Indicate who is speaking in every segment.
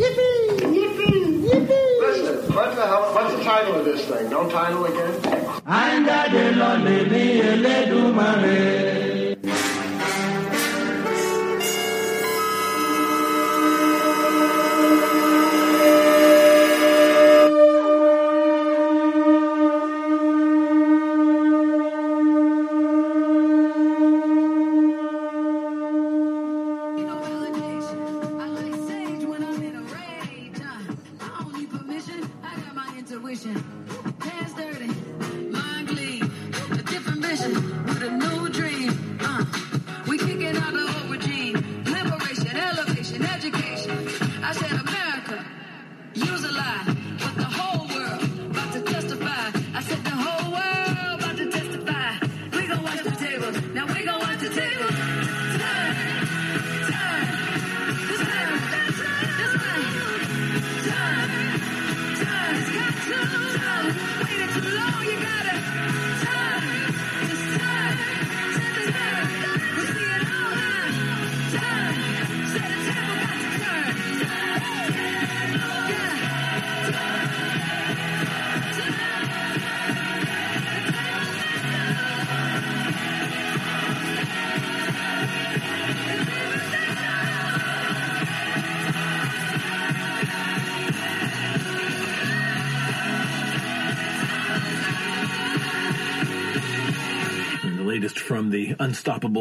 Speaker 1: Yippee! Yippee! Yippee!
Speaker 2: Listen, what the hell, what's the title of this thing? No title again?
Speaker 1: Àńjáde lọ lè ní Elédùmarè.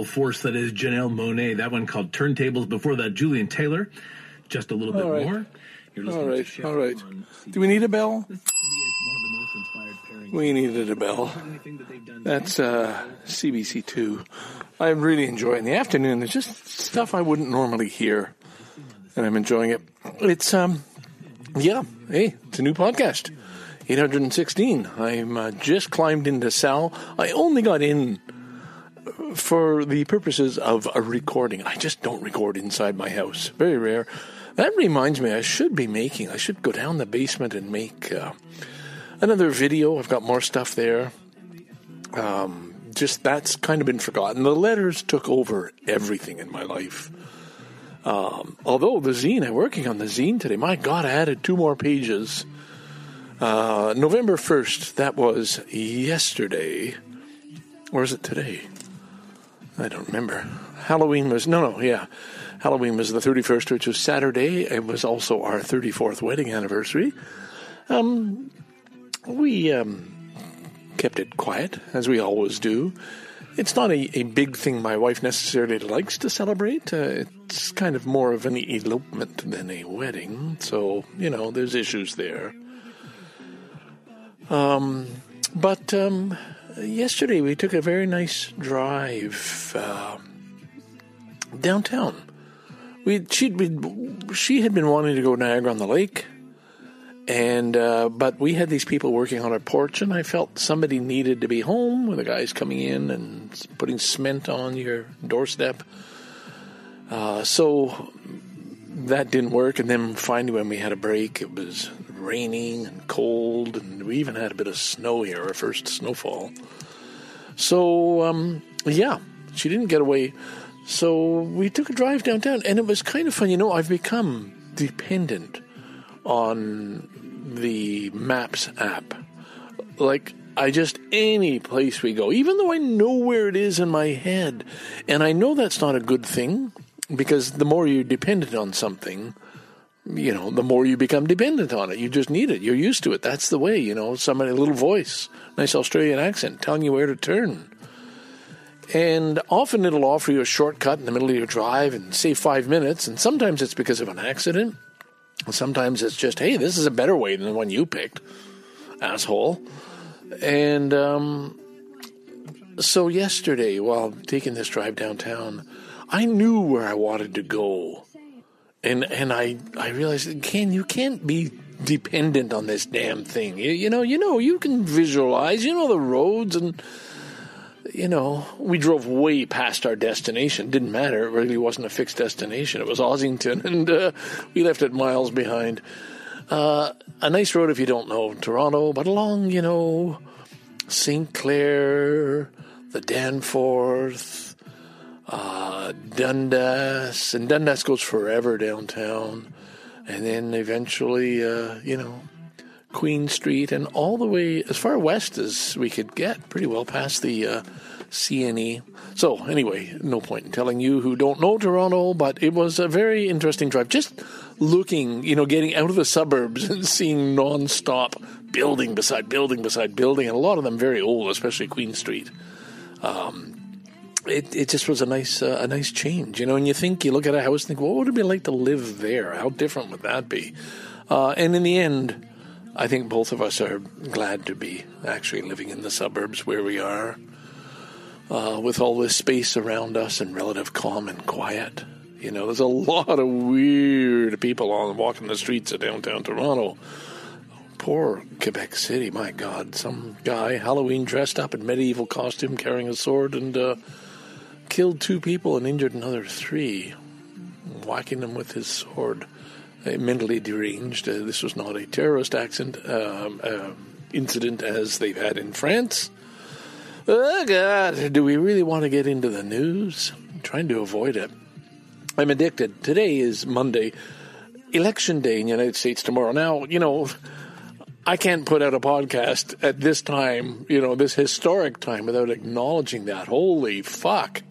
Speaker 3: Unstoppable force that is Janelle Monáe. That one called Turntables. Before that, Julian Taylor. Just a little bit
Speaker 4: All right.
Speaker 3: more. You're listening
Speaker 4: All right, all right. Do we need a bell?
Speaker 3: This to me is one of the most inspired pairings.
Speaker 4: We needed a bell.
Speaker 3: Anything that they've done.
Speaker 4: That's uh, CBC2. I'm really enjoying the afternoon. There's just stuff I wouldn't normally hear, and I'm enjoying it. It's, um, yeah, hey, it's a new podcast. 816. I'm uh, just climbed into Sal. I only got in for the purposes of a recording. I just don't record inside my house. Very rare. That reminds me, I should be making, I should go down the basement and make uh, another video. I've got more stuff there. Um, just that's kind of been forgotten. The letters took over everything in my life. Um, although the zine, I'm working on the zine today. My God, I added two more pages. Uh, November 1st, that was yesterday. Or is it today? I don't remember. Halloween was, no, no, yeah. Halloween was the 31st, which was Saturday. It was also our 34th wedding anniversary. Um, we um, kept it quiet, as we always do. It's not a, a big thing my wife necessarily likes to celebrate. Uh, it's kind of more of an elopement than a wedding. So, you know, there's issues there. Um, but um, yesterday we took a very nice drive uh, downtown. We she'd been she had been wanting to go Niagara on the Lake, and uh, but we had these people working on our porch, and I felt somebody needed to be home when the guys coming in and putting cement on your doorstep. Uh, so that didn't work, and then finally when we had a break, it was raining and cold, and we even had a bit of snow here, our first snowfall. So um, yeah, she didn't get away. So we took a drive downtown, and it was kind of fun. You know, I've become dependent on the Maps app. Like, I just, any place we go, even though I know where it is in my head, and I know that's not a good thing, because the more you're dependent on something, you know, the more you become dependent on it. You just need it. You're used to it. That's the way, you know, somebody, a little voice, nice Australian accent telling you where to turn. And often it'll offer you a shortcut in the middle of your drive and save five minutes. And sometimes it's because of an accident. Sometimes it's just, hey, this is a better way than the one you picked, asshole. And um, so yesterday, while taking this drive downtown, I knew where I wanted to go. And and I, I realized, Ken, you can't be dependent on this damn thing. You, you know, you know, you can visualize, you know the roads and you know, we drove way past our destination. Didn't matter. It really wasn't a fixed destination. It was Ossington, and uh, we left it miles behind. Uh, a nice road if you don't know Toronto, but along, you know, St. Clair, the Danforth, uh, Dundas, and Dundas goes forever downtown, and then eventually, uh, you know, Queen Street, and all the way as far west as we could get, pretty well past the uh, CNE. So, anyway, no point in telling you who don't know Toronto, but it was a very interesting drive. Just looking, you know, getting out of the suburbs and seeing non-stop building beside building beside building, and a lot of them very old, especially Queen Street. Um, it it just was a nice uh, a nice change, you know. And you think you look at a house, and think, what would it be like to live there? How different would that be? Uh, and in the end, I think both of us are glad to be actually living in the suburbs where we are, uh, with all this space around us and relative calm and quiet. You know, there's a lot of weird people on walking the streets of downtown Toronto. Poor Quebec City, my God! Some guy Halloween dressed up in medieval costume, carrying a sword, and uh, killed two people and injured another three, whacking them with his sword. Uh, mentally deranged. Uh, this was not a terrorist accident, um, uh, incident as they've had in France. Oh, God, do we really want to get into the news? I'm trying to avoid it. I'm addicted. Today is Monday, election day in the United States tomorrow. Now, you know, I can't put out a podcast at this time, you know, this historic time without acknowledging that. Holy fuck.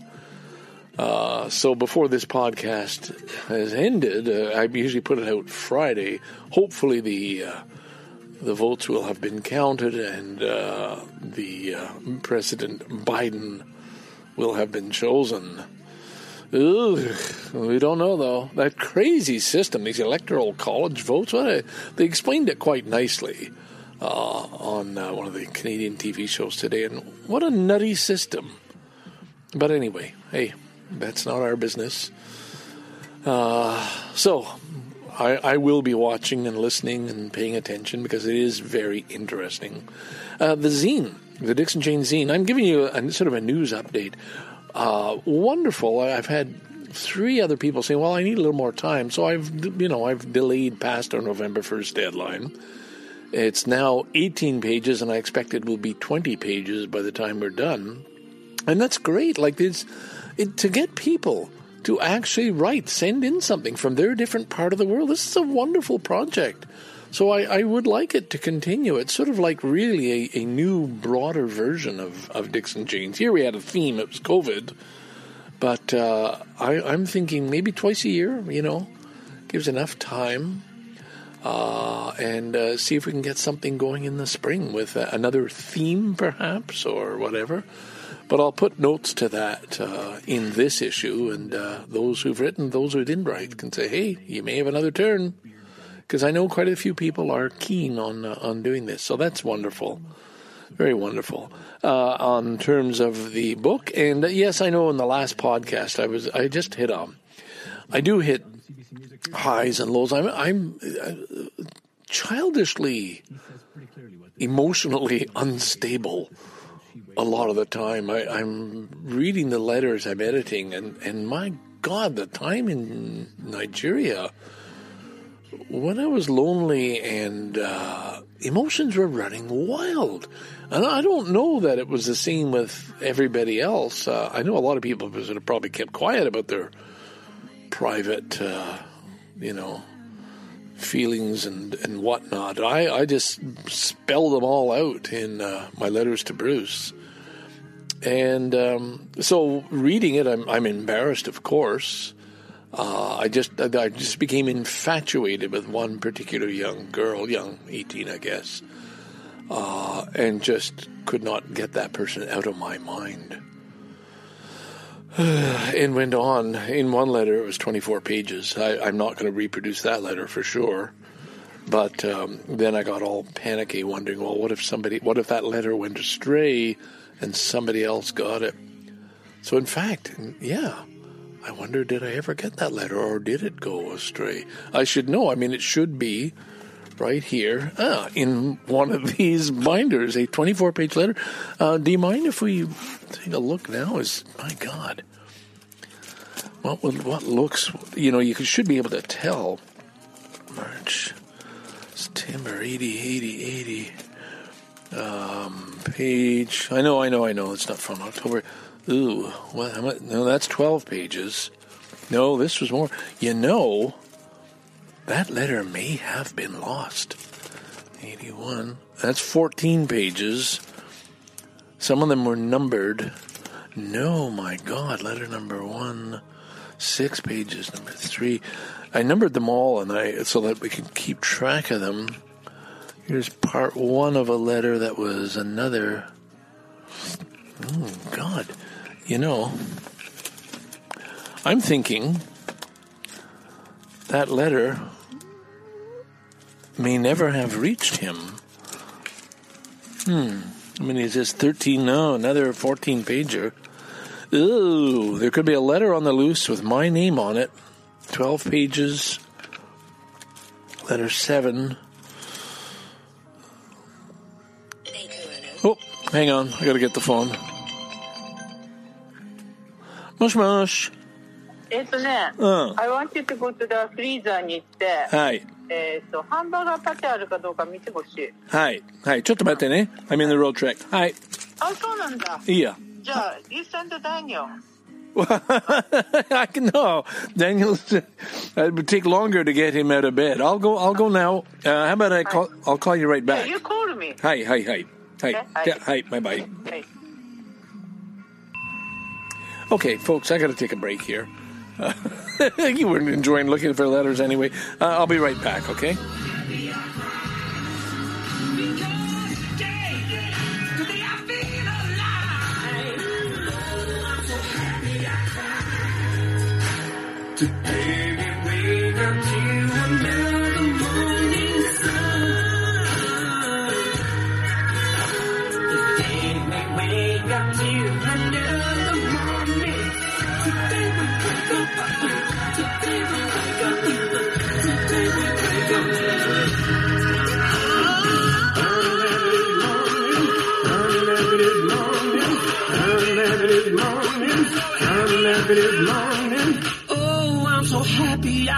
Speaker 4: Uh, so before this podcast has ended, uh, I usually put it out Friday. Hopefully the uh, the votes will have been counted and uh, the uh, President Biden will have been chosen. Ugh, we don't know though. That crazy system, these electoral college votes. What they explained it quite nicely uh, on one of the Canadian TV shows today, and what a nutty system. But anyway, hey, that's not our business. Uh, so, I, I, will be watching and listening and paying attention because it is very interesting. Uh, the zine, the Dixon Jane zine, I'm giving you a, a sort of a news update. Uh, wonderful. I've had three other people saying, "Well, I need a little more time," so I've you know I've delayed past our November first deadline. It's now 18 pages, and I expect it will be 20 pages by the time we're done, and that's great. Like this it, to get people to actually write, send in something from their different part of the world. This is a wonderful project. So I, I would like it to continue. It's sort of like really a, a new, broader version of, of Dixon Janes. Here we had a theme, it was COVID. But uh, I, I'm thinking maybe twice a year, you know, gives enough time. Uh, and uh, see if we can get something going in the spring with uh, another theme, perhaps, or whatever. But I'll put notes to that uh, in this issue, and uh, those who've written, those who didn't write, can say, "Hey, you may have another turn," because I know quite a few people are keen on uh, on doing this. So that's wonderful, very wonderful. Uh, on terms of the book, and uh, yes, I know in the last podcast I was I just hit um, I do hit highs and lows. I'm I'm uh, childishly, emotionally unstable a lot of the time. I, am reading the letters I'm editing, and, and my God, the time in Nigeria when I was lonely and uh, emotions were running wild. And I don't know that it was the same with everybody else. Uh, I know a lot of people have probably kept quiet about their private, uh, you know, feelings and, and whatnot. I, I just spelled them all out in uh, my letters to Bruce. And um, so reading it, I'm, I'm embarrassed, of course. Uh, I just I just became infatuated with one particular young girl, young 18, I guess, uh, and just could not get that person out of my mind. and went on. In one letter, it was 24 pages. I, am not going to reproduce that letter for sure. But um, then I got all panicky, wondering, well, what if somebody, what if that letter went astray and somebody else got it? So, in fact, yeah, I wonder, did I ever get that letter or did it go astray? I should know. I mean, it should be right here ah, in one of these binders, a 24 page letter. Uh, do you mind if we take a look now? Is my God. What, what looks, you know, you should be able to tell. March, September 80, 80, 80. Um, page, I know, I know, I know, it's not from October. Ooh, what? No, that's 12 pages. No, this was more. You know, that letter may have been lost. 81. That's 14 pages. Some of them were numbered. No, my God, letter number one, six pages, number three. I numbered them all, and I so that we can keep track of them. Here's part one of a letter that was another. Oh God, you know, I'm thinking that letter may never have reached him. Hmm. I mean, is this 13? No, another 14 pager. Ooh, there could be a letter on the loose with my name on it. 12 pages, letter 7. Oh, hang on. I got to get the phone. Mush mush.
Speaker 5: えっとね、
Speaker 4: うん、
Speaker 5: I want you to go to the freezer に行って、
Speaker 4: はい。
Speaker 5: えっと、ハンバーガーパテあるかどうか見てほしい。
Speaker 4: はい。はい。ちょっと待ってね。I'm uh, in the Roadtrek. はい。
Speaker 5: あ、そうなんだ。
Speaker 4: いいや。
Speaker 5: じゃあ、you oh, send the Daniel.
Speaker 4: I can no. Daniel, it would take longer to get him out of bed. I'll go. I'll go now. Uh, how about I call? I'll call you right
Speaker 5: Yeah,
Speaker 4: back.
Speaker 5: you call me.
Speaker 4: Hi, hi, hi, hi.
Speaker 5: Hi.
Speaker 4: Yeah, hi. Bye, bye. Okay, folks, I got to take a break here. Uh, you weren't enjoying looking for letters anyway. Uh, I'll be right back. Okay.
Speaker 1: Oh,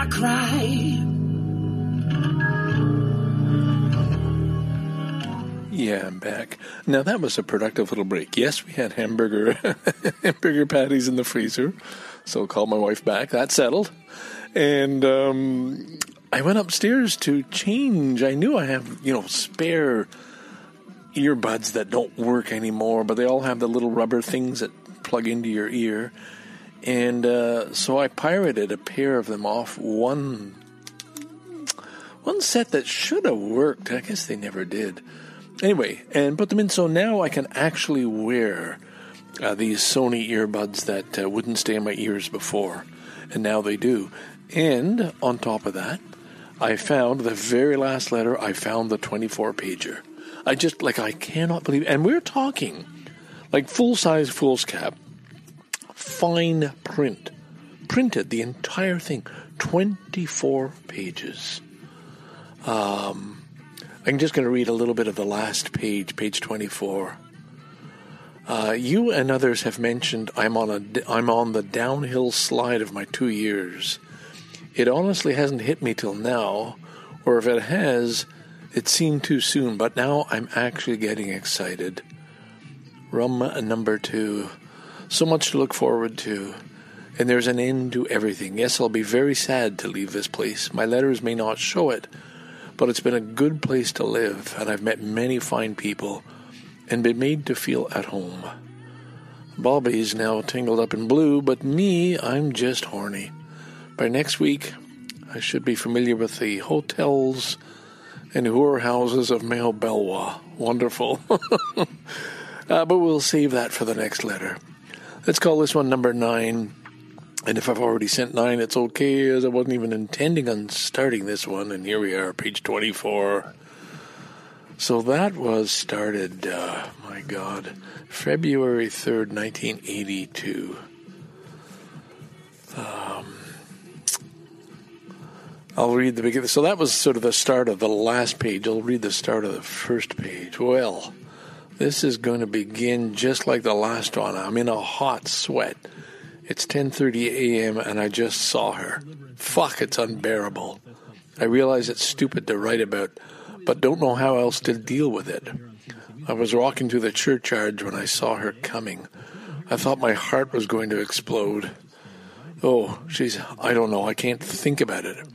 Speaker 1: I cry.
Speaker 4: Yeah, I'm back. Now that was a productive little break. Yes, we had hamburger hamburger patties in the freezer, so called my wife back. That settled, and um, I went upstairs to change. I knew I have you know spare earbuds that don't work anymore, but they all have the little rubber things that plug into your ear, and uh, so I pirated a pair of them off one one set that should have worked. I guess they never did. Anyway, and put them in so now I can actually wear uh, these Sony earbuds that uh, wouldn't stay in my ears before, and now they do. And on top of that, I found the very last letter. I found the 24 pager. I just like I cannot believe, and we're talking like full size foolscap, fine print, printed the entire thing, 24 pages. I'm just going to read a little bit of the last page, page 24. Uh, you and others have mentioned I'm on a I'm on the downhill slide of my two years. It honestly hasn't hit me till now, or if it has, it seemed too soon. But now I'm actually getting excited. Rum number two, so much to look forward to, and there's an end to everything. Yes, I'll be very sad to leave this place. My letters may not show it but it's been a good place to live, and I've met many fine people and been made to feel at home. Bobby's now tangled up in blue, but me, I'm just horny. By next week, I should be familiar with the hotels and whorehouses of Male Belwa. Wonderful. uh, but we'll save that for the next letter. Let's call this one number nine. And if I've already sent nine, it's okay, as I wasn't even intending on starting this one. And here we are, page 24. So that was started, uh, my God, February 3rd, 1982. Um, I'll read the beginning. So that was sort of the start of the last page. I'll read the start of the first page. Well, this is going to begin just like the last one. I'm in a hot sweat. It's 10:30 a.m. and I just saw her. Fuck, it's unbearable. I realize it's stupid to write about, but don't know how else to deal with it. I was walking to the churchyard when I saw her coming. I thought my heart was going to explode. Oh, she's, I don't know, I can't think about it.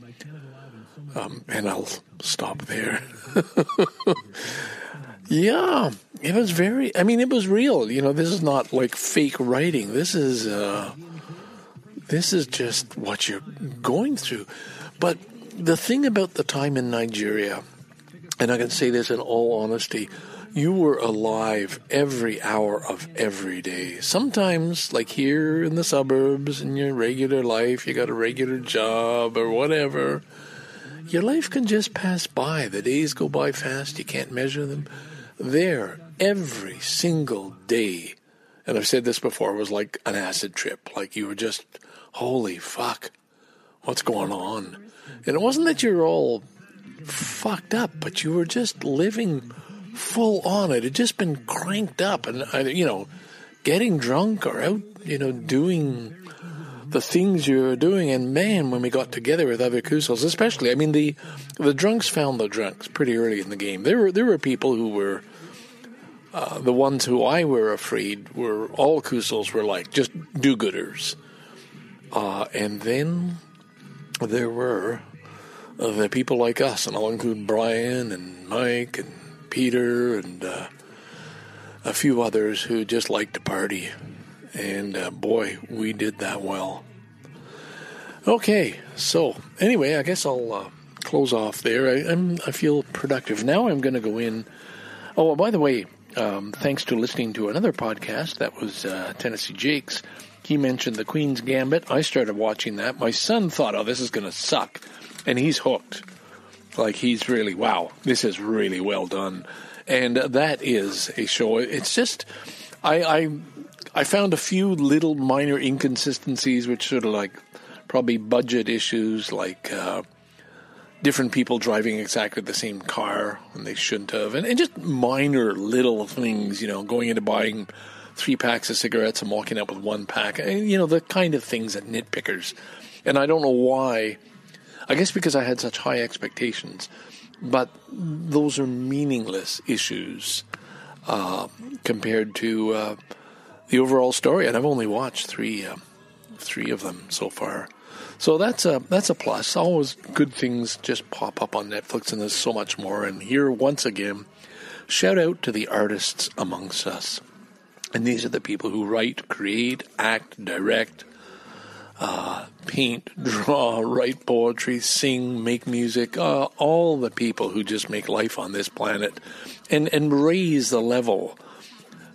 Speaker 4: Um, and I'll stop there. yeah, it was very, I mean, it was real. You know, this is not like fake writing. This is, uh, this is just what you're going through. But the thing about the time in Nigeria, and I can say this in all honesty, you were alive every hour of every day. Sometimes, like here in the suburbs, in your regular life, you got a regular job or whatever. Your life can just pass by. The days go by fast, you can't measure them. There, every single day, and I've said this before, was like an acid trip. Like you were just, holy fuck, what's going on? And it wasn't that you're all fucked up, but you were just living full on. It had just been cranked up, and uh, you know, getting drunk or out, you know, doing the things you were doing. And man, when we got together with other Kusels, especially, I mean, the the drunks found the drunks pretty early in the game. There were there were people who were. Uh, the ones who I were afraid were all Kusels were like just do-gooders, uh, and then there were uh, the people like us, and I'll include Brian and Mike and Peter and uh, a few others who just like to party. And uh, boy, we did that well. Okay, so anyway, I guess I'll close off there. I, I'm, I feel productive. Now I'm going to go in. Oh, by the way, um, thanks to listening to another podcast, that was uh, Tennessee Jake's. He mentioned the Queen's Gambit. I started watching that. My son thought, oh, this is going to suck. And he's hooked. Like, he's really, wow, this is really well done. And that is a show. It's just, I, I, I found a few little minor inconsistencies, which sort of like probably budget issues, like uh, different people driving exactly the same car when they shouldn't have, and, and just minor little things, you know, going into buying three packs of cigarettes and walking out with one pack, and, you know, the kind of things that nitpickers. And I don't know why. I guess because I had such high expectations, but those are meaningless issues uh, compared to uh, the overall story. And I've only watched three, uh, three of them so far. So that's a that's a plus. Always good things just pop up on Netflix, and there's so much more. And here once again, shout out to the artists amongst us. And these are the people who write, create, act, direct, uh, paint, draw, write poetry, sing, make music, uh, all the people who just make life on this planet and, and raise the level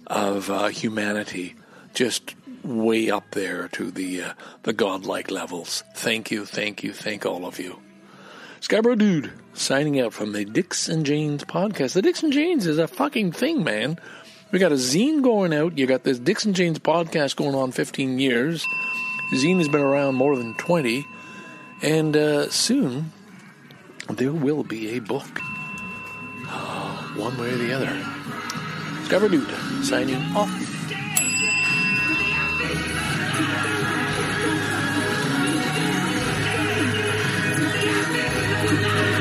Speaker 4: of uh, humanity just way up there to the uh, the godlike levels. Thank you, thank you, thank all of you. Scarborough Dude signing out from the Dix and Janes podcast. The Dix and Janes is a fucking thing, man. We got a zine going out. You got this Dix and Janes podcast going on 15 years. Zine has been around more than 20. And uh, soon, there will be a book. Uh, one way or the other. Scarborough Dude signing off.
Speaker 1: Oh,
Speaker 4: uh, the deal?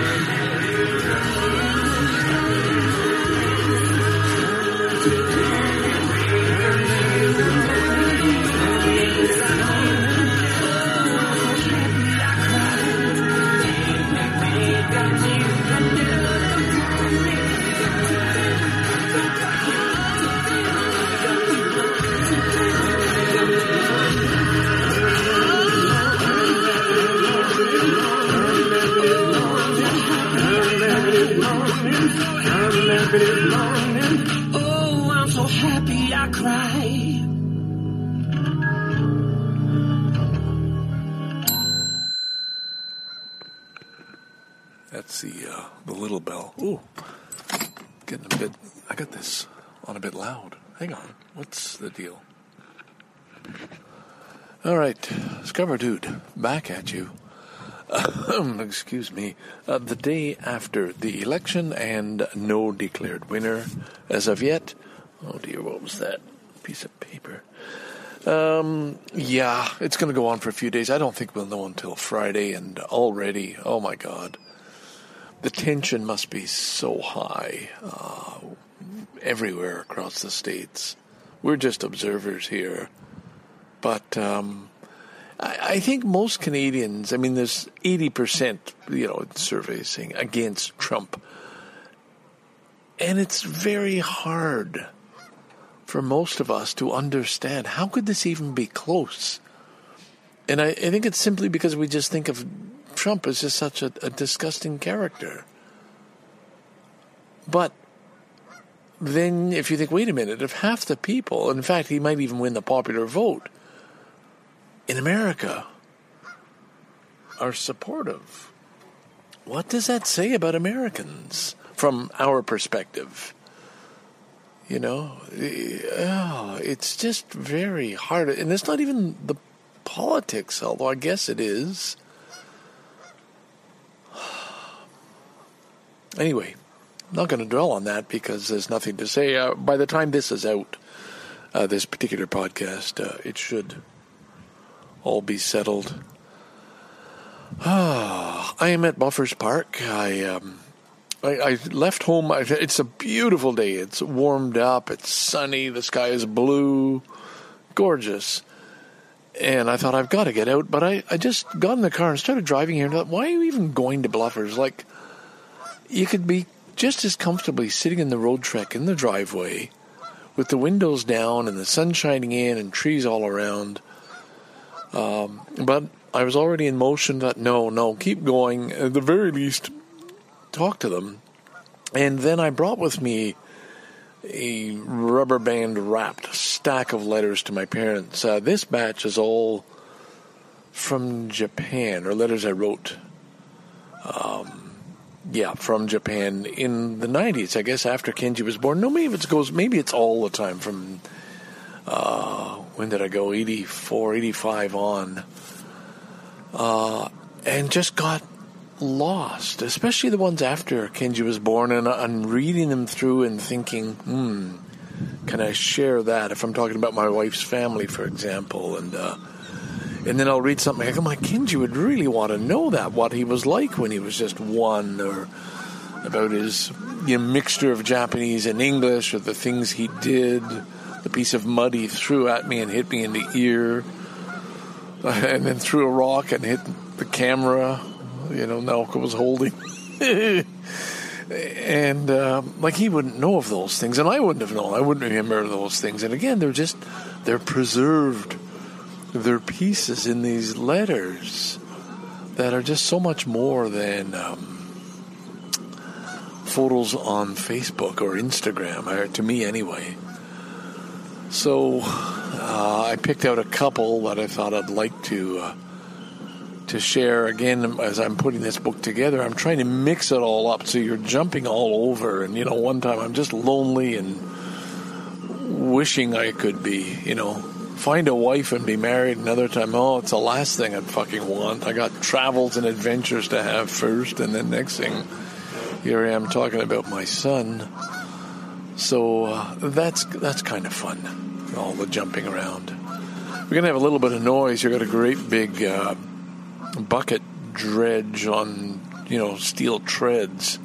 Speaker 4: All right, Scarborough Dude, back at you. Excuse me. Uh, the day after the election and no declared winner as of yet. Oh dear, what was that piece of paper? Um, yeah, it's going to go on for a few days. I don't think we'll know until Friday, and already, oh my God, the tension must be so high uh, everywhere across the states. We're just observers here. But um, I, I think most Canadians, I mean, there's 80%, you know, surveys saying against Trump. And it's very hard for most of us to understand how could this even be close? And I, I think it's simply because we just think of Trump as just such a, a disgusting character. But then if you think, wait a minute, if half the people, in fact, he might even win the popular vote in America, are supportive, what does that say about Americans from our perspective? You know, oh, it's just very hard. And it's not even the politics, although I guess it is. Anyway, I'm not going to dwell on that because there's nothing to say. Uh, by the time this is out, uh, this particular podcast, uh, it should all be settled. Ah, I am at Bluffers Park. I um, I, I left home. I, it's a beautiful day. It's warmed up. It's sunny. The sky is blue, gorgeous. And I thought I've got to get out, but I, I just got in the car and started driving here. And thought, why are you even going to Bluffers? Like, you could be just as comfortably sitting in the Roadtrek in the driveway, with the windows down and the sun shining in and trees all around. Um, but I was already in motion. That no, no, keep going. At the very least, talk to them. And then I brought with me a rubber band wrapped stack of letters to my parents. Uh, this batch is all from Japan, or letters I wrote. Um, yeah, from Japan in the '90s, I guess after Kenji was born. No, maybe it goes. Maybe it's all the time from. Uh, when did I go? 84, 85 on. Uh, and just got lost, especially the ones after Kenji was born, and I'm reading them through and thinking, hmm, can I share that? If I'm talking about my wife's family, for example, and uh, and then I'll read something like, oh, my Kenji would really want to know that, what he was like when he was just one, or about his you know, mixture of Japanese and English, or the things he did, the piece of mud he threw at me and hit me in the ear, and then threw a rock and hit the camera you know, Nelka was holding. and uh, like he wouldn't know of those things, and I wouldn't have known. I wouldn't remember those things. And again, they're just they're preserved. They're pieces in these letters that are just so much more than um, photos on Facebook or Instagram, or to me anyway. So uh, I picked out a couple that I thought I'd like to. Uh, to share again as I'm putting this book together. I'm trying to mix it all up so you're jumping all over. And you know, one time I'm just lonely and wishing I could be, you know, find a wife and be married. Another time, oh, it's the last thing I'd fucking want. I got travels and adventures to have first, and then next thing, here I am talking about my son. So uh, that's that's kind of fun, all the jumping around. We're gonna have a little bit of noise. You've got a great big. Uh, bucket dredge on you know steel treads.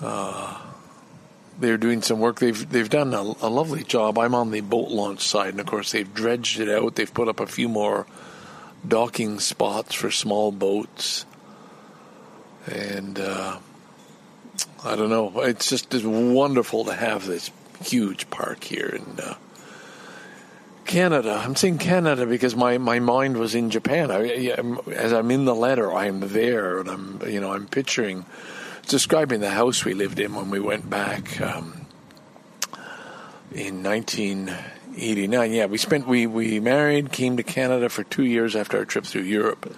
Speaker 4: Uh, they're doing some work. They've they've done a, a, lovely job. I'm on the boat launch side, and of course they've dredged it out. They've put up a few more docking spots for small boats, and uh, I don't know. It's just it's wonderful to have this huge park here, in uh, Canada. I'm saying Canada because my, my mind was in Japan. I, as I'm in the letter, I'm there, and I'm you know I'm picturing, describing the house we lived in when we went back um, in 1989. Yeah, we spent we we married, came to Canada for two years after our trip through Europe,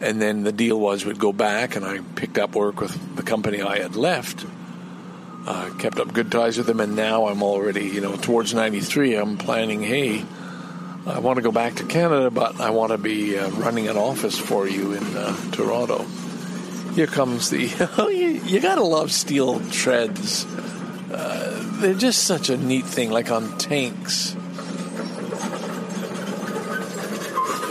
Speaker 4: and then the deal was we'd go back, and I picked up work with the company I had left. Uh, kept up good ties with them, and now I'm already, you know, towards 93. I'm planning, hey, I want to go back to Canada, but I want to be uh, running an office for you in uh, Toronto. Here comes the. Oh, you, you gotta love steel treads. Uh, they're just such a neat thing, like on tanks.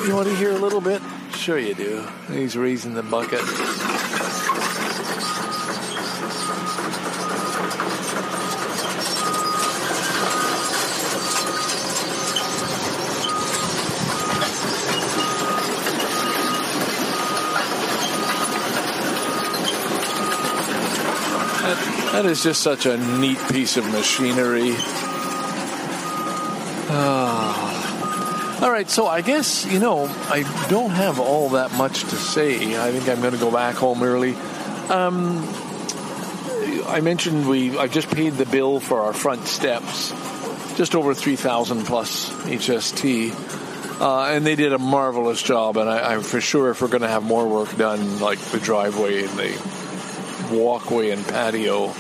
Speaker 4: You want to hear a little bit? sure you do. He's raising the bucket. That is just such a neat piece of machinery. Right, so I guess, you know, I don't have all that much to say. I think I'm going to go back home early. Um, I mentioned we I just paid the bill for our front steps, just over 3000 plus HST. Uh, and they did a marvelous job, and I, I'm for sure if we're going to have more work done, like the driveway and the walkway and patio,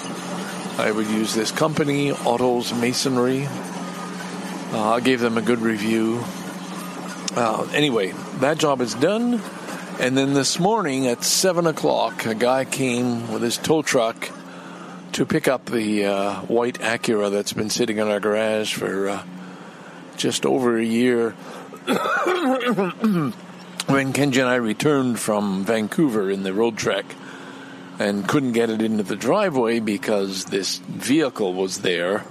Speaker 4: I would use this company, Otto's Masonry. Uh, I gave them a good review. Uh, anyway, that job is done. And then this morning at 7 o'clock, a guy came with his tow truck to pick up the uh, white Acura that's been sitting in our garage for uh, just over a year. when Kenji and I returned from Vancouver in the Roadtrek and couldn't get it into the driveway because this vehicle was there.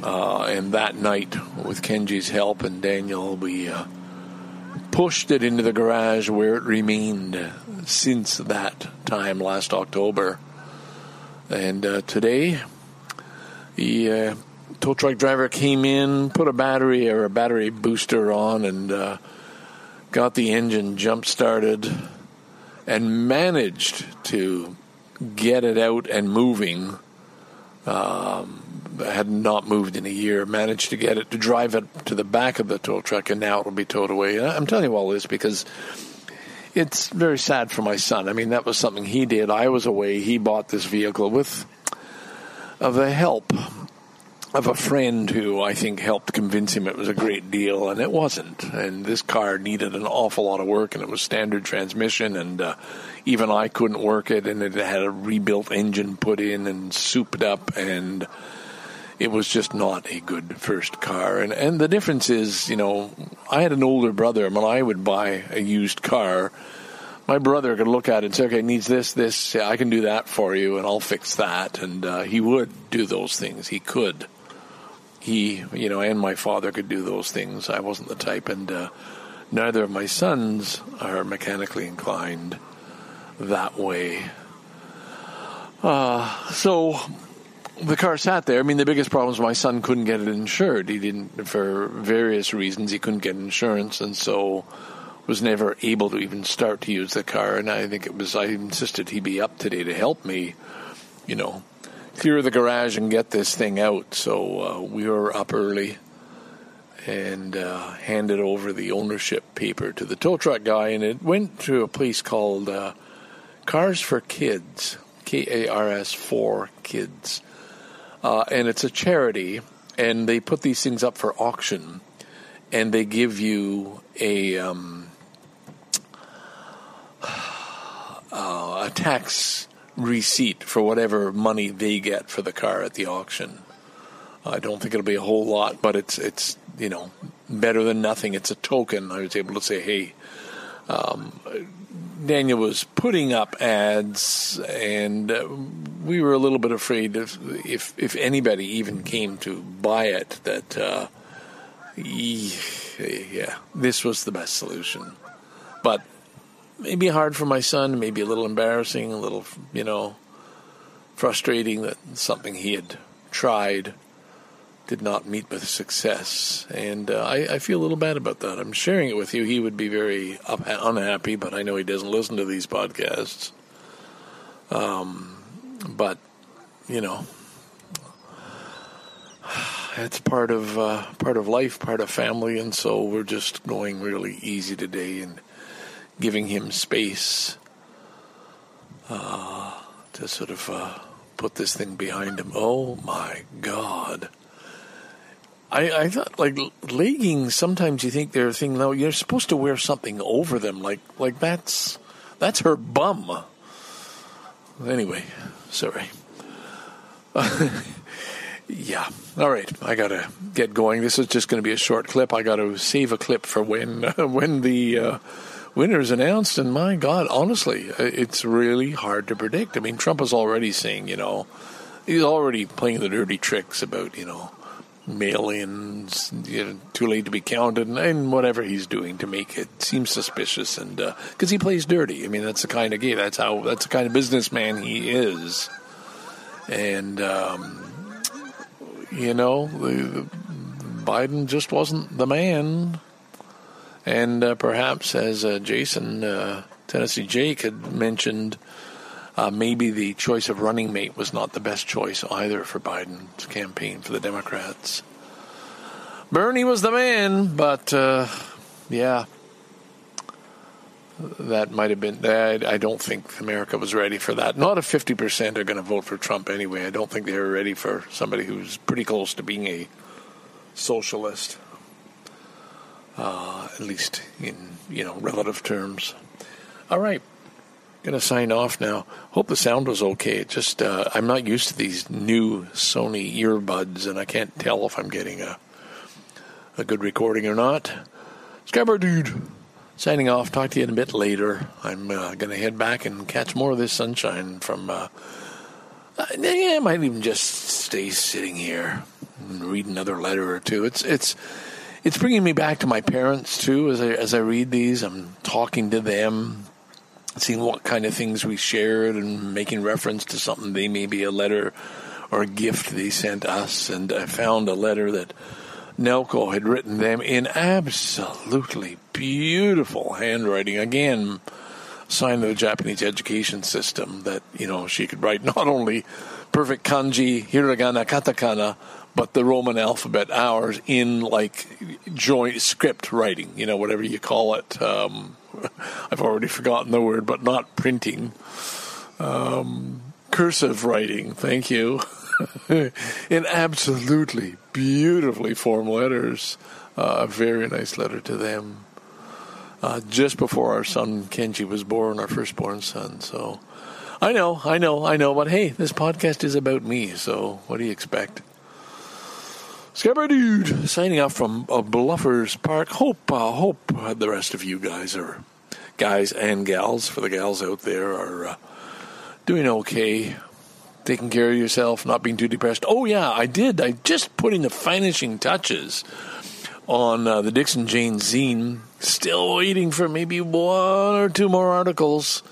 Speaker 4: Uh, and that night, with Kenji's help and Daniel, we uh, pushed it into the garage where it remained since that time last October. And uh, today, the uh, tow truck driver came in, put a battery or a battery booster on, and uh, got the engine jump started and managed to get it out and moving. Um, had not moved in a year. Managed to get it to drive it to the back of the tow truck, and now it'll be towed away. I'm telling you all this because it's very sad for my son. I mean, that was something he did. I was away. He bought this vehicle with of the help of a friend who I think helped convince him it was a great deal, and it wasn't. And this car needed an awful lot of work, and it was standard transmission, and uh, even I couldn't work it, and it had a rebuilt engine put in and souped up, and it was just not a good first car. And and the difference is, you know, I had an older brother, and when I would buy a used car. My brother could look at it and say, "Okay, needs this, this. Yeah, I can do that for you, and I'll fix that." And uh, he would do those things. He could he, you know, and my father could do those things. I wasn't the type, and uh, neither of my sons are mechanically inclined that way. Uh, so the car sat there. I mean, the biggest problem was my son couldn't get it insured. He didn't, for various reasons, he couldn't get insurance, and so was never able to even start to use the car. And I think it was, I insisted he be up today to help me, you know, clear the garage and get this thing out. So uh, we were up early and uh, handed over the ownership paper to the tow truck guy, and it went to a place called uh, Cars for Kids, K A R S for Kids, uh, and it's a charity, and they put these things up for auction, and they give you a um, uh, a tax receipt for whatever money they get for the car at the auction. I don't think it'll be a whole lot, but it's it's you know better than nothing. It's a token. I was able to say, hey, um, Daniel was putting up ads, and uh, we were a little bit afraid if if, if anybody even came to buy it that. Uh, yeah, this was the best solution. But maybe hard for my son, maybe a little embarrassing, a little, you know, frustrating that something he had tried did not meet with success. And uh, I, I, feel a little bad about that. I'm sharing it with you. He would be very up, unhappy, but I know he doesn't listen to these podcasts. Um, but, you know, it's part of uh, part of life, part of family, and so we're just going really easy today and giving him space uh, to sort of uh, put this thing behind him. Oh my God. I, I thought like leggings. Sometimes you think they're a thing. though. you're supposed to wear something over them. Like like that's that's her bum. Anyway, sorry. yeah. All right. I gotta get going. This is just going to be a short clip. I got to save a clip for when when the uh, is announced. And my God, honestly, uh, it's really hard to predict. I mean, Trump is already saying, you know, he's already playing the dirty tricks about, you know, mail-ins, you know, too late to be counted, and, and, whatever he's doing to make it seem suspicious, and because uh, he plays dirty. I mean, that's the kind of guy. That's how. That's the kind of businessman he is. And, um, you know, the, the Biden just wasn't the man. And uh, perhaps, as uh, Jason, uh, Tennessee Jake, had mentioned, uh, maybe the choice of running mate was not the best choice either for Biden's campaign for the Democrats. Bernie was the man, but uh, yeah, that might have been. I, I don't think America was ready for that. Not if 50% are going to vote for Trump anyway. I don't think they were ready for somebody who's pretty close to being a socialist, uh, at least in you know relative terms. All right, gonna sign off now. Hope the sound was okay. It just uh, I'm not used to these new Sony earbuds, and I can't tell if I'm getting a a good recording or not. Scarborough dude. Signing off. Talk to you in a bit later. I'm uh, going to head back and catch more of this sunshine from. Uh, uh, yeah, I might even just stay sitting here and read another letter or two. It's it's it's bringing me back to my parents too. As I as I read these, I'm talking to them, seeing what kind of things we shared, and making reference to something they maybe a letter or a gift they sent us. And I found a letter that Nelko had written them in absolutely beautiful handwriting. Again, sign of the Japanese education system that, you know, she could write not only perfect kanji, hiragana, katakana, but the Roman alphabet, ours, in like joint script writing, you know, whatever you call it. Um, I've already forgotten the word, but not printing. Um, cursive writing, thank you. in absolutely beautifully formed letters. Uh, a very nice letter to them. Uh, just before our son Kenji was born, our firstborn son. So I know, I know, I know, but hey, this podcast is about me, so what do you expect? Scarborough Dude signing off from uh, Bluffers Park. Hope, uh, hope the rest of you guys are, guys and gals, for the gals out there, are uh, doing okay taking care of yourself, not being too depressed. Oh yeah, I did. I just putting the finishing touches on uh, the Dixon Jane zine. Still waiting for maybe one or two more articles,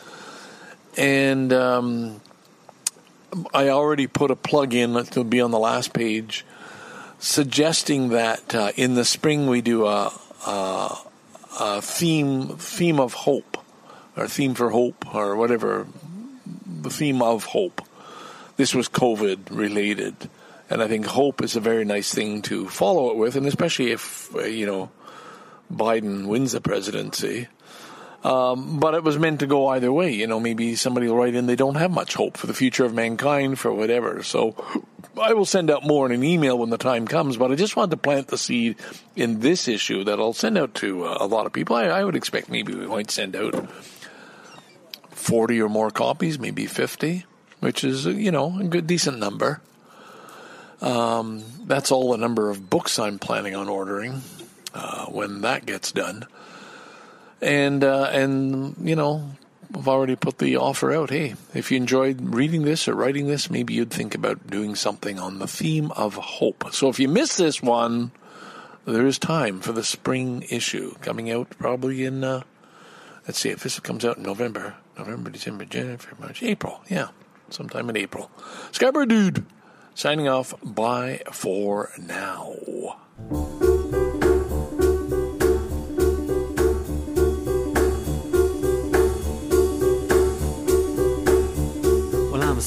Speaker 4: and um, I already put a plug in that'll be on the last page, suggesting that uh, in the spring we do a, a, a theme theme of hope, or theme for hope, or whatever the theme of hope this was COVID related. And I think hope is a very nice thing to follow it with, and especially if, uh, you know, Biden wins the presidency. Um, but it was meant to go either way. You know, maybe somebody will write in they don't have much hope for the future of mankind, for whatever. So I will send out more in an email when the time comes. But I just wanted to plant the seed in this issue that I'll send out to uh, a lot of people. I, I would expect maybe we might send out 40 or more copies, maybe 50 which is you know a good decent number. Um, that's all the number of books I'm planning on ordering uh, when that gets done. And uh, and you know I've already put the offer out. Hey, if you enjoyed reading this or writing this, maybe you'd think about doing something on the theme of hope. So if you miss this one, there is time for the spring issue coming out probably in. Uh, let's see if this comes out in November, November, December, January, March, April. Yeah, sometime in April. Scarborough Dude signing off. Bye for now.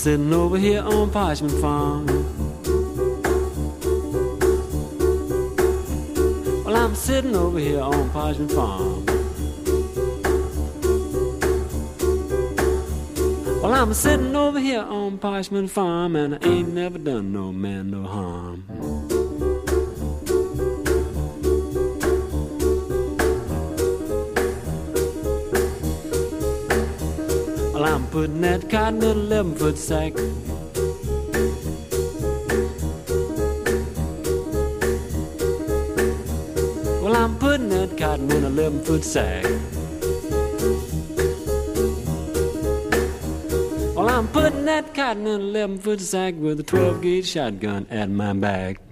Speaker 6: Sitting over here on Parchman Farm. Well, I'm sitting over here on Parchman Farm. Well, I'm sitting over here on Parchman Farm, and I ain't never done no man no harm. In an 11 foot sack. Well, I'm putting that cotton in a 11 foot sack. Well, I'm putting that cotton in an 11 foot sack with a 12 gauge shotgun at my back.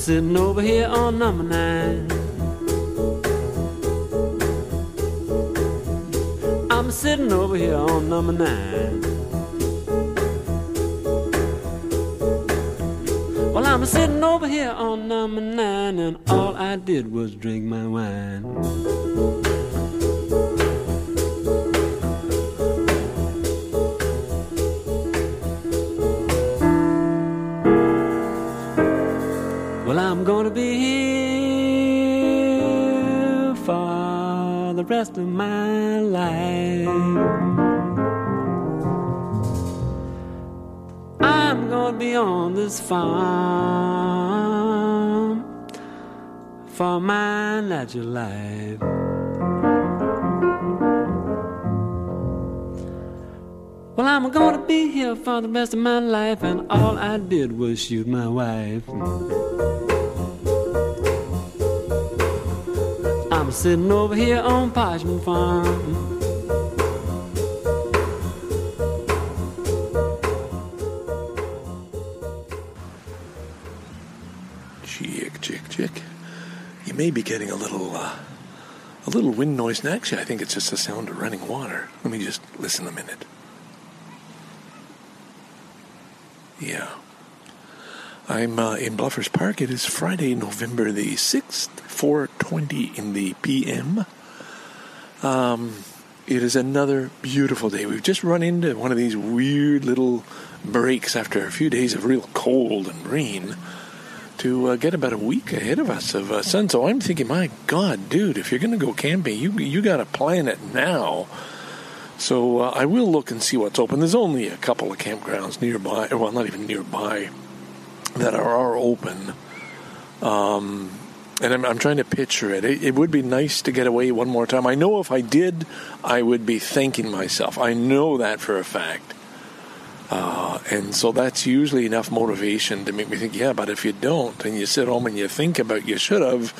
Speaker 6: Sitting over here on number nine. I'm sitting over here on number nine. Well, I'm sitting over here on number nine, and all I did was drink my wine. Gonna be here for the rest of my life. I'm gonna be on this farm for my natural life. Well, I'm gonna be here for the rest of my life, and all I did was shoot my wife. I'm sitting over here on Parchman Farm.
Speaker 4: Chick, chick, chick. You may be getting a little, uh, a little wind noise. And actually, I think it's just the sound of running water. Let me just listen a minute. Yeah. I'm uh, in Bluffers Park. It is Friday, November the 6th, 4.20 in the p.m. Um, it is another beautiful day. We've just run into one of these weird little breaks after a few days of real cold and rain to uh, get about a week ahead of us of uh, sun. So I'm thinking, my God, dude, if you're going to go camping, you you got to plan it now. So uh, I will look and see what's open. There's only a couple of campgrounds nearby, well, not even nearby, that are, are open. Um, and I'm, I'm trying to picture it. it. It would be nice to get away one more time. I know if I did, I would be thanking myself. I know that for a fact. Uh, and so that's usually enough motivation to make me think, yeah, but if you don't, and you sit home and you think about you should have,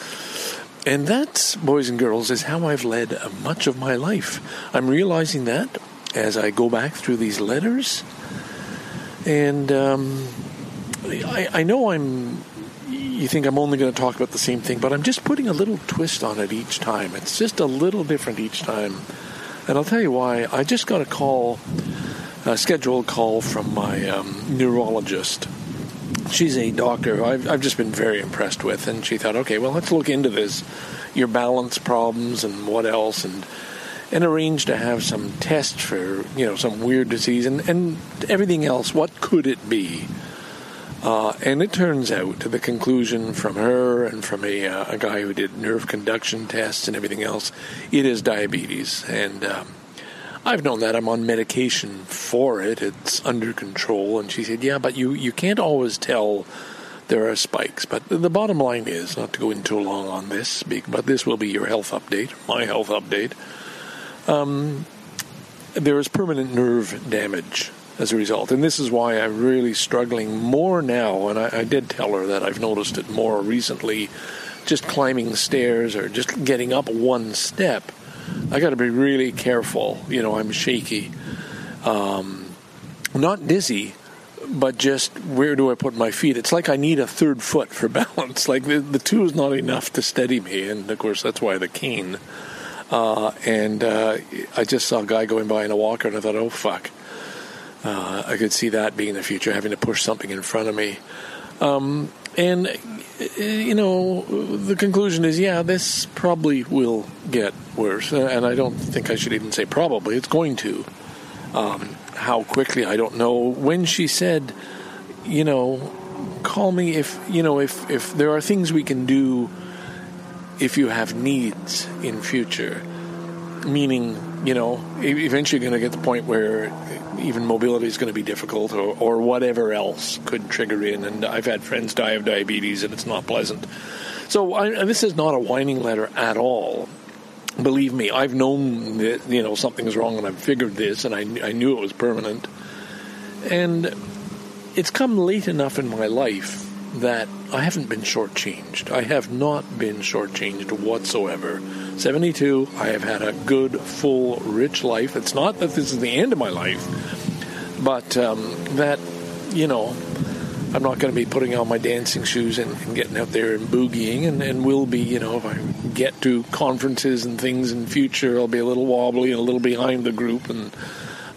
Speaker 4: and that, boys and girls, is how I've led much of my life. I'm realizing that as I go back through these letters, and um, I, I know I'm. You think I'm only going to talk about the same thing, but I'm just putting a little twist on it each time. It's just a little different each time. And I'll tell you why. I just got a call, a scheduled call from my um, neurologist. She's a doctor I've, I've just been very impressed with, and she thought, okay, well, let's look into this, your balance problems and what else, and and arrange to have some tests for you know some weird disease and, and everything else. What could it be? Uh, and it turns out, to the conclusion from her and from a, uh, a guy who did nerve conduction tests and everything else, it is diabetes. And um, I've known that. I'm on medication for it. It's under control. And she said, yeah, but you, you can't always tell there are spikes. But the bottom line is, not to go in too long on this, but this will be your health update, my health update. Um, there is permanent nerve damage as a result. And this is why I'm really struggling more now. And I, I, did tell her that I've noticed it more recently, just climbing stairs or just getting up one step. I got to be really careful. You know, I'm shaky, um, not dizzy, but just where do I put my feet? It's like I need a third foot for balance. Like the, the two is not enough to steady me, and of course that's why the cane. Uh, and uh, I just saw a guy going by in a walker, and I thought, oh fuck. Uh, I could see that being the future, having to push something in front of me. Um, and, you know, the conclusion is yeah, this probably will get worse. And I don't think I should even say probably, it's going to. Um, how quickly, I don't know. When she said, you know, call me if, you know, if, if there are things we can do if you have needs in future, meaning, you know, eventually you're going to get the point where even mobility is going to be difficult or, or whatever else could trigger in. And I've had friends die of diabetes and it's not pleasant. So I, this is not a whining letter at all. Believe me, I've known that, you know, something's wrong and I've figured this and I, I knew it was permanent. And it's come late enough in my life that I haven't been shortchanged. I have not been shortchanged whatsoever. 72, I have had a good, full, rich life. It's not that this is the end of my life, but um, that, you know, I'm not going to be putting on my dancing shoes and, and getting out there and boogieing, and, and will be, you know, if I get to conferences and things in future, I'll be a little wobbly and a little behind the group, and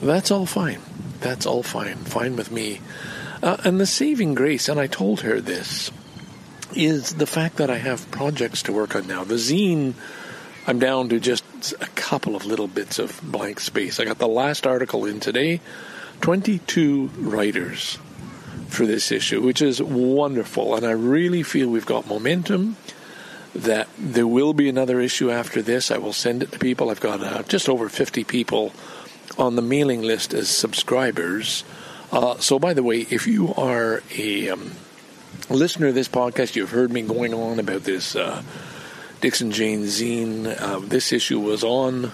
Speaker 4: that's all fine. That's all fine. Fine with me. Uh, and the saving grace, and I told her this, is the fact that I have projects to work on now. The zine, I'm down to just a couple of little bits of blank space. I got the last article in today, 22 writers for this issue, which is wonderful. And I really feel we've got momentum, that there will be another issue after this. I will send it to people. I've got uh, just over 50 people on the mailing list as subscribers. Uh, so, by the way, if you are a um, listener to this podcast, you've heard me going on about this uh, Dixon Jane zine. Uh, this issue was on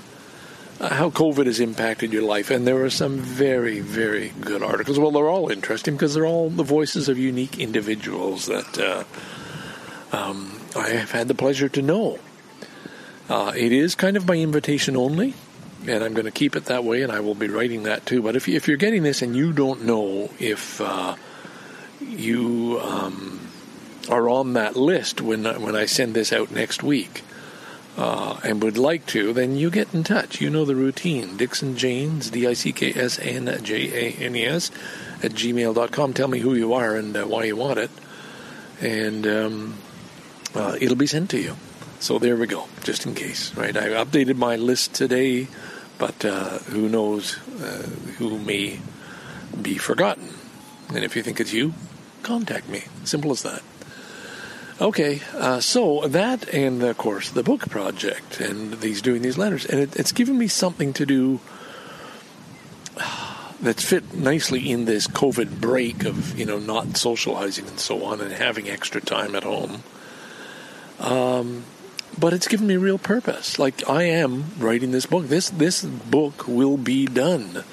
Speaker 4: uh, how COVID has impacted your life, and there were some very, very good articles. Well, they're all interesting because they're all the voices of unique individuals that uh, um, I have had the pleasure to know. Uh, it is kind of by invitation only and I'm going to keep it that way, and I will be writing that too. But if, if you're getting this and you don't know if uh, you um, are on that list when when I send this out next week, uh, and would like to, then you get in touch. You know the routine. Dixon Janes, D I C K S N J A N E S, at gmail.com. Tell me who you are and uh, why you want it, and um, uh, it'll be sent to you. So there we go, just in case, right? I updated my list today, but uh, who knows uh, who may be forgotten. And if you think it's you, contact me. Simple as that. Okay, uh, so that and of course the book project and these doing these letters, and it, it's given me something to do that's fit nicely in this COVID break of you know not socializing and so on and having extra time at home. Um, but it's given me real purpose. Like I am writing this book. This this book will be done.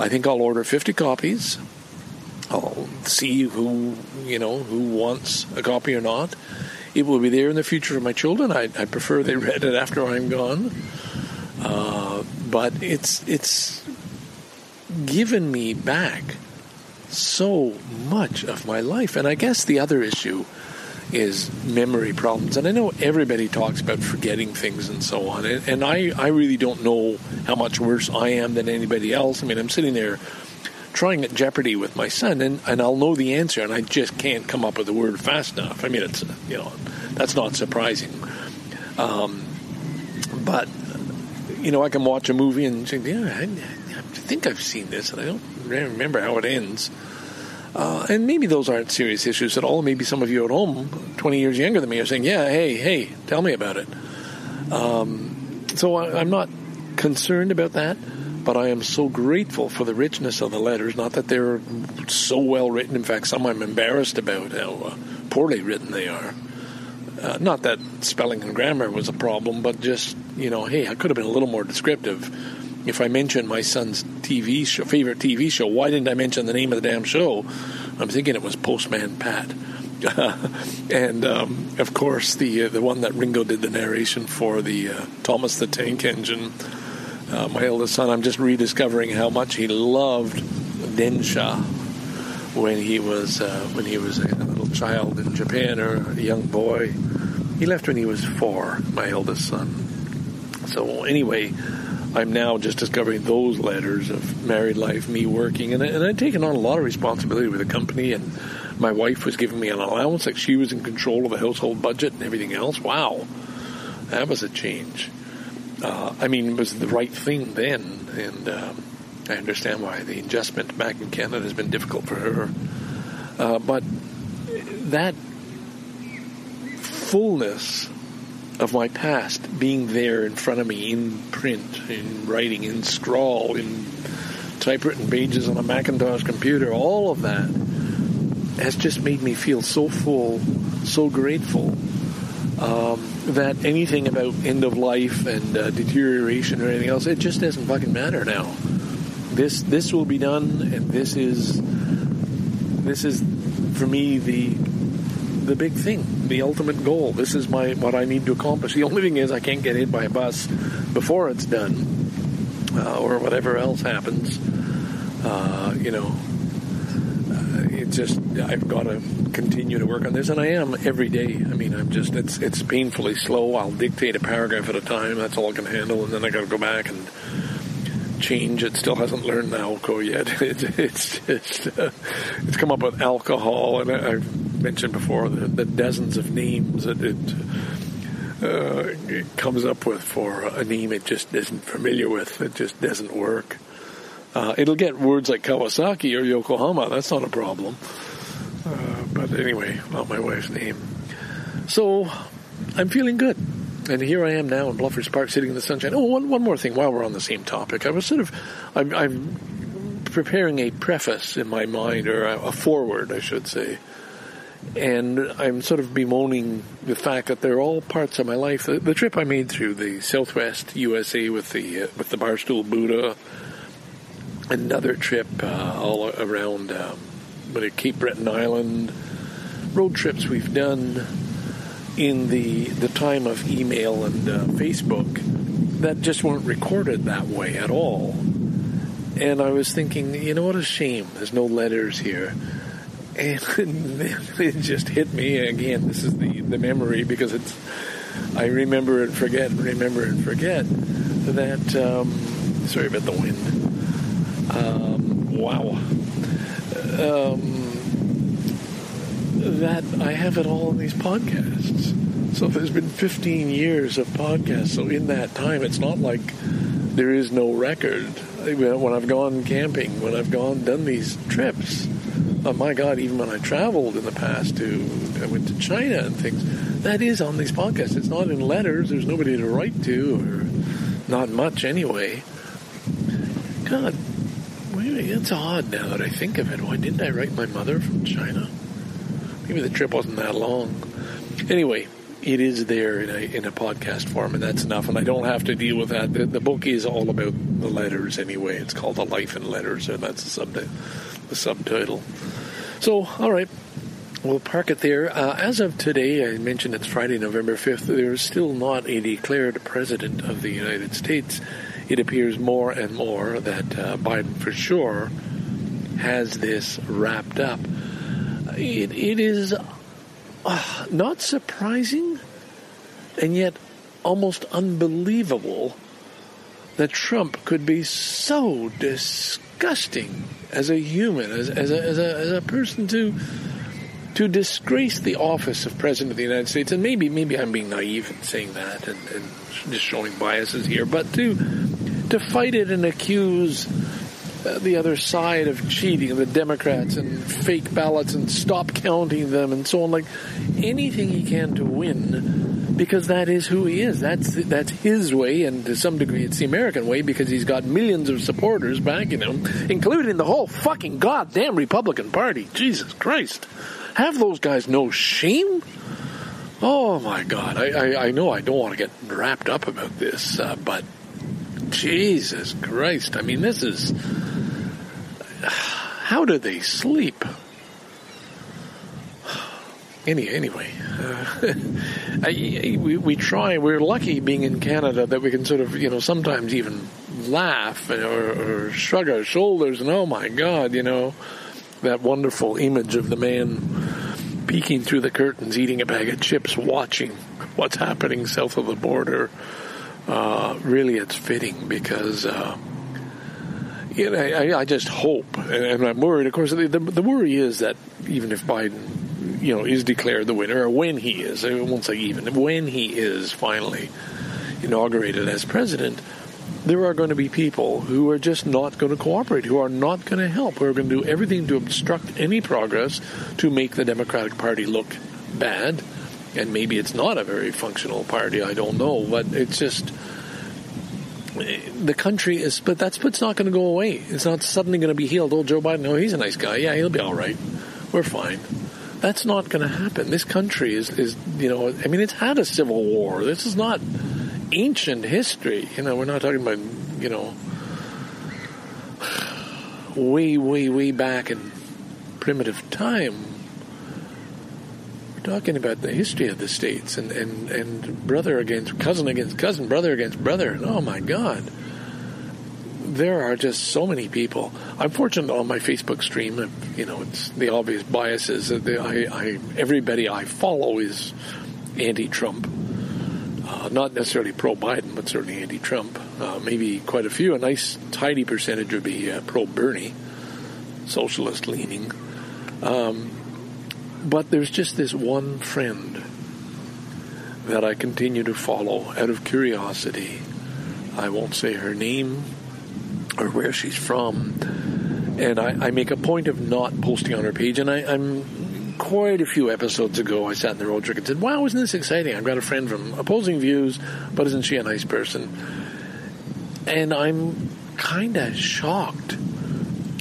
Speaker 4: I think I'll order fifty copies. I'll see who you know who wants a copy or not. It will be there in the future for my children. I, I prefer they read it after I'm gone. Uh, but it's it's given me back so much of my life, and I guess the other issue is memory problems. And I know everybody talks about forgetting things and so on. And, and I, I really don't know how much worse I am than anybody else. I mean, I'm sitting there trying at Jeopardy with my son, and, and I'll know the answer, and I just can't come up with the word fast enough. I mean, it's, you know, that's not surprising. Um, but, you know, I can watch a movie and think, yeah, I, I think I've seen this, and I don't remember how it ends. Uh, and maybe those aren't serious issues at all. Maybe some of you at home, 20 years younger than me, are saying, yeah, hey, hey, tell me about it. Um, so I, I'm not concerned about that, but I am so grateful for the richness of the letters. Not that they're so well written. In fact, some I'm embarrassed about how uh, poorly written they are. Uh, not that spelling and grammar was a problem, but just, you know, hey, I could have been a little more descriptive if I mentioned my son's TV show, favorite TV show, why didn't I mention the name of the damn show? I'm thinking it was Postman Pat. and um, of course, the uh, the one that Ringo did the narration for the uh, Thomas the Tank Engine. Uh, my eldest son, I'm just rediscovering how much he loved Densha when he was uh, when he was a little child in Japan or a young boy. He left when he was four. My eldest son. So anyway, I'm now just discovering those letters of married life, me working, and, I, and I'd taken on a lot of responsibility with the company, and my wife was giving me an allowance, like she was in control of the household budget and everything else. Wow, that was a change. Uh, I mean, it was the right thing then, and um, I understand why the adjustment back in Canada has been difficult for her. Uh, but that fullness of my past being there in front of me in print, in writing, in scrawl, in typewritten pages on a Macintosh computer, all of that has just made me feel so full, so grateful. Um, that anything about end of life and uh, deterioration or anything else, it just doesn't fucking matter now. This this will be done, and this is this is for me the the big thing, the ultimate goal. This is my what I need to accomplish. The only thing is I can't get hit by a bus before it's done, uh, or whatever else happens. Uh, you know, it's just I've got to continue to work on this, and I am every day. I mean, I'm just it's it's painfully slow. I'll dictate a paragraph at a time. That's all I can handle, and then I got to go back and change. It still hasn't learned the alco yet. It, it's just uh, it's come up with alcohol, and I, I've mentioned before the, the dozens of names that it. Uh, it comes up with for a name it just isn't familiar with. It just doesn't work. Uh, it'll get words like Kawasaki or Yokohama. That's not a problem. Uh, but anyway, not my wife's name. So I'm feeling good. And here I am now in Bluffers Park sitting in the sunshine. Oh, one, one more thing while we're on the same topic. I was sort of, I'm, I'm preparing a preface in my mind, or a, a I should say. And I'm sort of bemoaning the fact that they're all parts of my life. The, the trip I made through the Southwest USA with the uh, with the Barstool Buddha, another trip uh, all around um, what, Cape Breton Island, road trips we've done in the the time of email and uh, Facebook that just weren't recorded that way at all. And I was thinking, you know what a shame. There's no letters here. And then it just hit me again. This is the, the memory because it's I remember and forget, remember and forget that. Um, sorry about the wind. Um, wow. Um, that I have it all in these podcasts. So there's been 15 years of podcasts. So in that time, it's not like there is no record. When I've gone camping, when I've gone done these trips, oh my God, even when I traveled in the past to, I went to China and things, that is on these podcasts. It's not in letters. There's nobody to write to, or not much anyway. God, it's odd now that I think of it. Why didn't I write my mother from China? Maybe the trip wasn't that long. Anyway, it is there in a in a podcast form, and that's enough. And I don't have to deal with that. The, the book is all about the letters anyway. It's called "A Life in Letters," and that's the, sub- the subtitle. So, all right, we'll park it there. Uh, as of today, I mentioned it's Friday, November fifth. There's still not a declared president of the United States. It appears more and more that uh, Biden, for sure, has this wrapped up. It, it is uh, not surprising and yet almost unbelievable that Trump could be so disgusting as a human, as, as, a, as, a, as a person to to disgrace the office of president of the United States. And maybe maybe I'm being naive in saying that and, and just showing biases here, but to to fight it and accuse uh, the other side of cheating, the Democrats and fake ballots and stop counting them and so on, like anything he can to win, because that is who he is. That's that's his way, and to some degree, it's the American way because he's got millions of supporters backing him, including the whole fucking goddamn Republican Party. Jesus Christ, have those guys no shame? Oh my God, I I, I know I don't want to get wrapped up about this, uh, but Jesus Christ, I mean this is how do they sleep? Any, anyway, uh, I, we, we try. We're lucky being in Canada that we can sort of, you know, sometimes even laugh or, or shrug our shoulders and oh my God, you know, that wonderful image of the man peeking through the curtains, eating a bag of chips, watching what's happening south of the border. Uh, really, it's fitting because. Uh, you know, I, I just hope, and I'm worried. Of course, the, the, worry is that even if Biden, you know, is declared the winner, or when he is, I won't say even, when he is finally inaugurated as president, there are going to be people who are just not going to cooperate, who are not going to help, who are going to do everything to obstruct any progress to make the Democratic Party look bad. And maybe it's not a very functional party, I don't know, but it's just the country is, but that's it's not going to go away. It's not suddenly going to be healed. Oh, Joe Biden, oh, he's a nice guy. Yeah, he'll be all right. We're fine. That's not going to happen. This country is, is, you know, I mean, it's had a civil war. This is not ancient history. You know, we're not talking about, you know, way, way, way back in primitive time. We're talking about the history of the states and, and, and brother against cousin against cousin, brother against brother. And oh my God. there are just so many people. I'm fortunate on my Facebook stream. You know, it's the obvious biases that I, I everybody I follow is anti-Trump. Uh, not necessarily pro-Biden, but certainly anti-Trump. Uh, maybe quite a few. A nice tidy percentage would be uh, pro-Bernie, socialist leaning. Um, but there's just this one friend that I continue to follow out of curiosity. I won't say her name or where she's from. And I, I make a point of not posting on her page. And I, I'm quite a few episodes ago, I sat in the Roadtrek and said, Wow, isn't this exciting? I've got a friend from opposing views, but isn't she a nice person? And I'm kind of shocked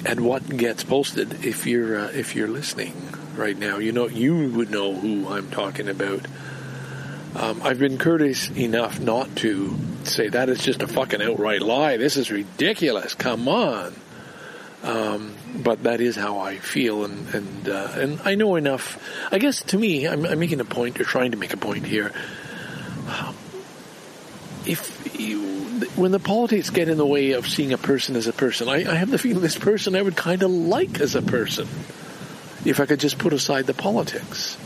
Speaker 4: at what gets posted if you're uh, if you're listening right now. You know, you would know who I'm talking about. Um, I've been courteous enough not to say that is just a fucking outright lie. This is ridiculous. Come on. Um, but that is how I feel, and and uh, and I know enough. I guess to me, I'm, I'm making a point, or trying to make a point here. If you, when the politics get in the way of seeing a person as a person, I, I have the feeling this person I would kind of like as a person, if I could just put aside the politics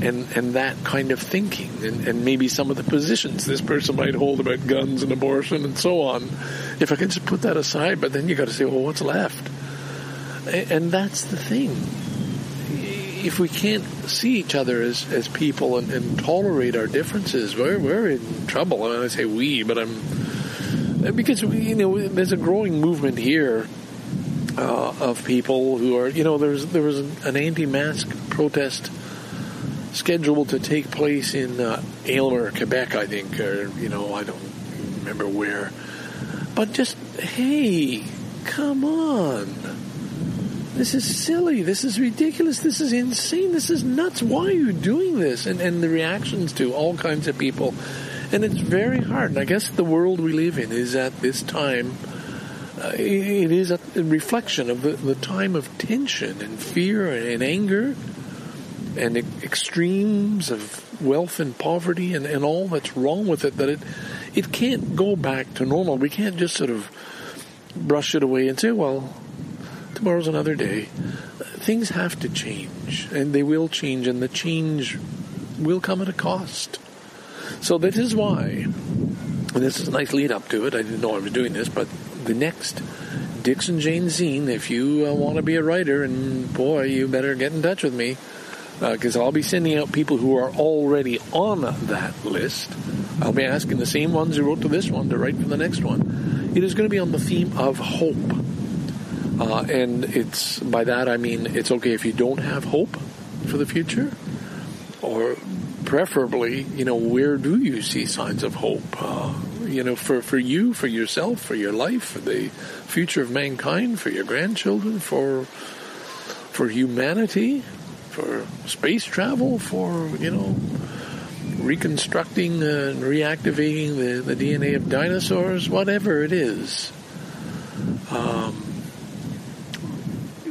Speaker 4: and and that kind of thinking. And, and maybe some of the positions this person might hold about guns and abortion and so on. If i could just put that aside but then you got to say well what's left? And that's the thing. If we can't see each other as, as people and, and tolerate our differences we're, we're in trouble. And i say we but i'm because you know there's a growing movement here uh, of people who are you know there's there was an anti-mask protest scheduled to take place in uh, Aylmer, Quebec, I think, or you know, I don't remember where. But just hey, come on. This is silly. This is ridiculous. This is insane. This is nuts. Why are you doing this? And and the reactions to all kinds of people. And it's very hard. And I guess the world we live in is at this time uh, it is a reflection of the, the time of tension and fear and anger and extremes of wealth and poverty and, and all that's wrong with it that it it can't go back to normal. We can't just sort of brush it away and say, well, tomorrow's another day. Things have to change, and they will change, and the change will come at a cost. So that is why, and this is a nice lead up to it. I didn't know I was doing this, but the next Dixon Jane Zine, if you uh, want to be a writer, and boy, you better get in touch with me because I'll be sending out people who are already on that list. I'll be asking the same ones who wrote to this one to write for the next one. It is going to be on the theme of hope. Uh, and it's by that I mean it's okay if you don't have hope for the future, or preferably, you know, where do you see signs of hope? Uh, you know, for, for you, for yourself, for your life, for the future of mankind, for your grandchildren, for for humanity, for space travel, for you know, reconstructing and reactivating the, the DNA of dinosaurs, whatever it is. Um,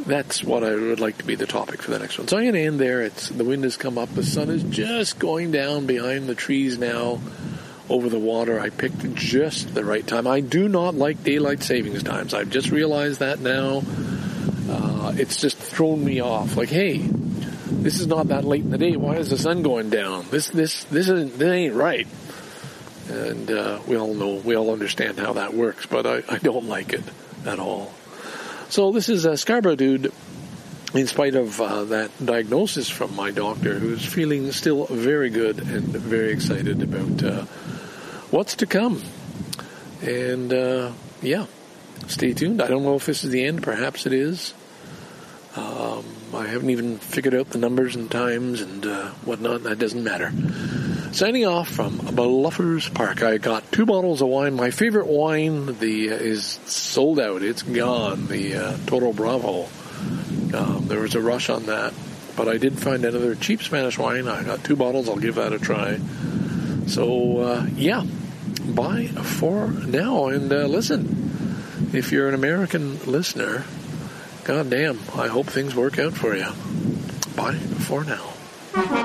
Speaker 4: that's what I would like to be the topic for the next one. So I'm going to end there. It's the wind has come up. The sun is just going down behind the trees now over the water. I picked just the right time. I do not like daylight savings times. I've just realized that now. Uh, it's just thrown me off. Like, hey, this is not that late in the day. Why is the sun going down? This this this isn't this ain't right. And uh, we all know, we all understand how that works, but I, I don't like it at all. So this is a Scarborough dude. In spite of uh, that diagnosis from my doctor, who's feeling still very good and very excited about uh, what's to come. And uh, yeah, stay tuned. I don't know if this is the end. Perhaps it is. Um, I haven't even figured out the numbers and times and uh, whatnot. That doesn't matter. Signing off from Bluffers Park. I got two bottles of wine. My favorite wine the uh, is sold out. It's gone. The uh, Toro Bravo. Um, there was a rush on that, but I did find another cheap Spanish wine. I got two bottles. I'll give that a try. So uh, yeah, buy for now. And uh, listen, if you're an American listener, God damn, I hope things work out for you. Bye for now.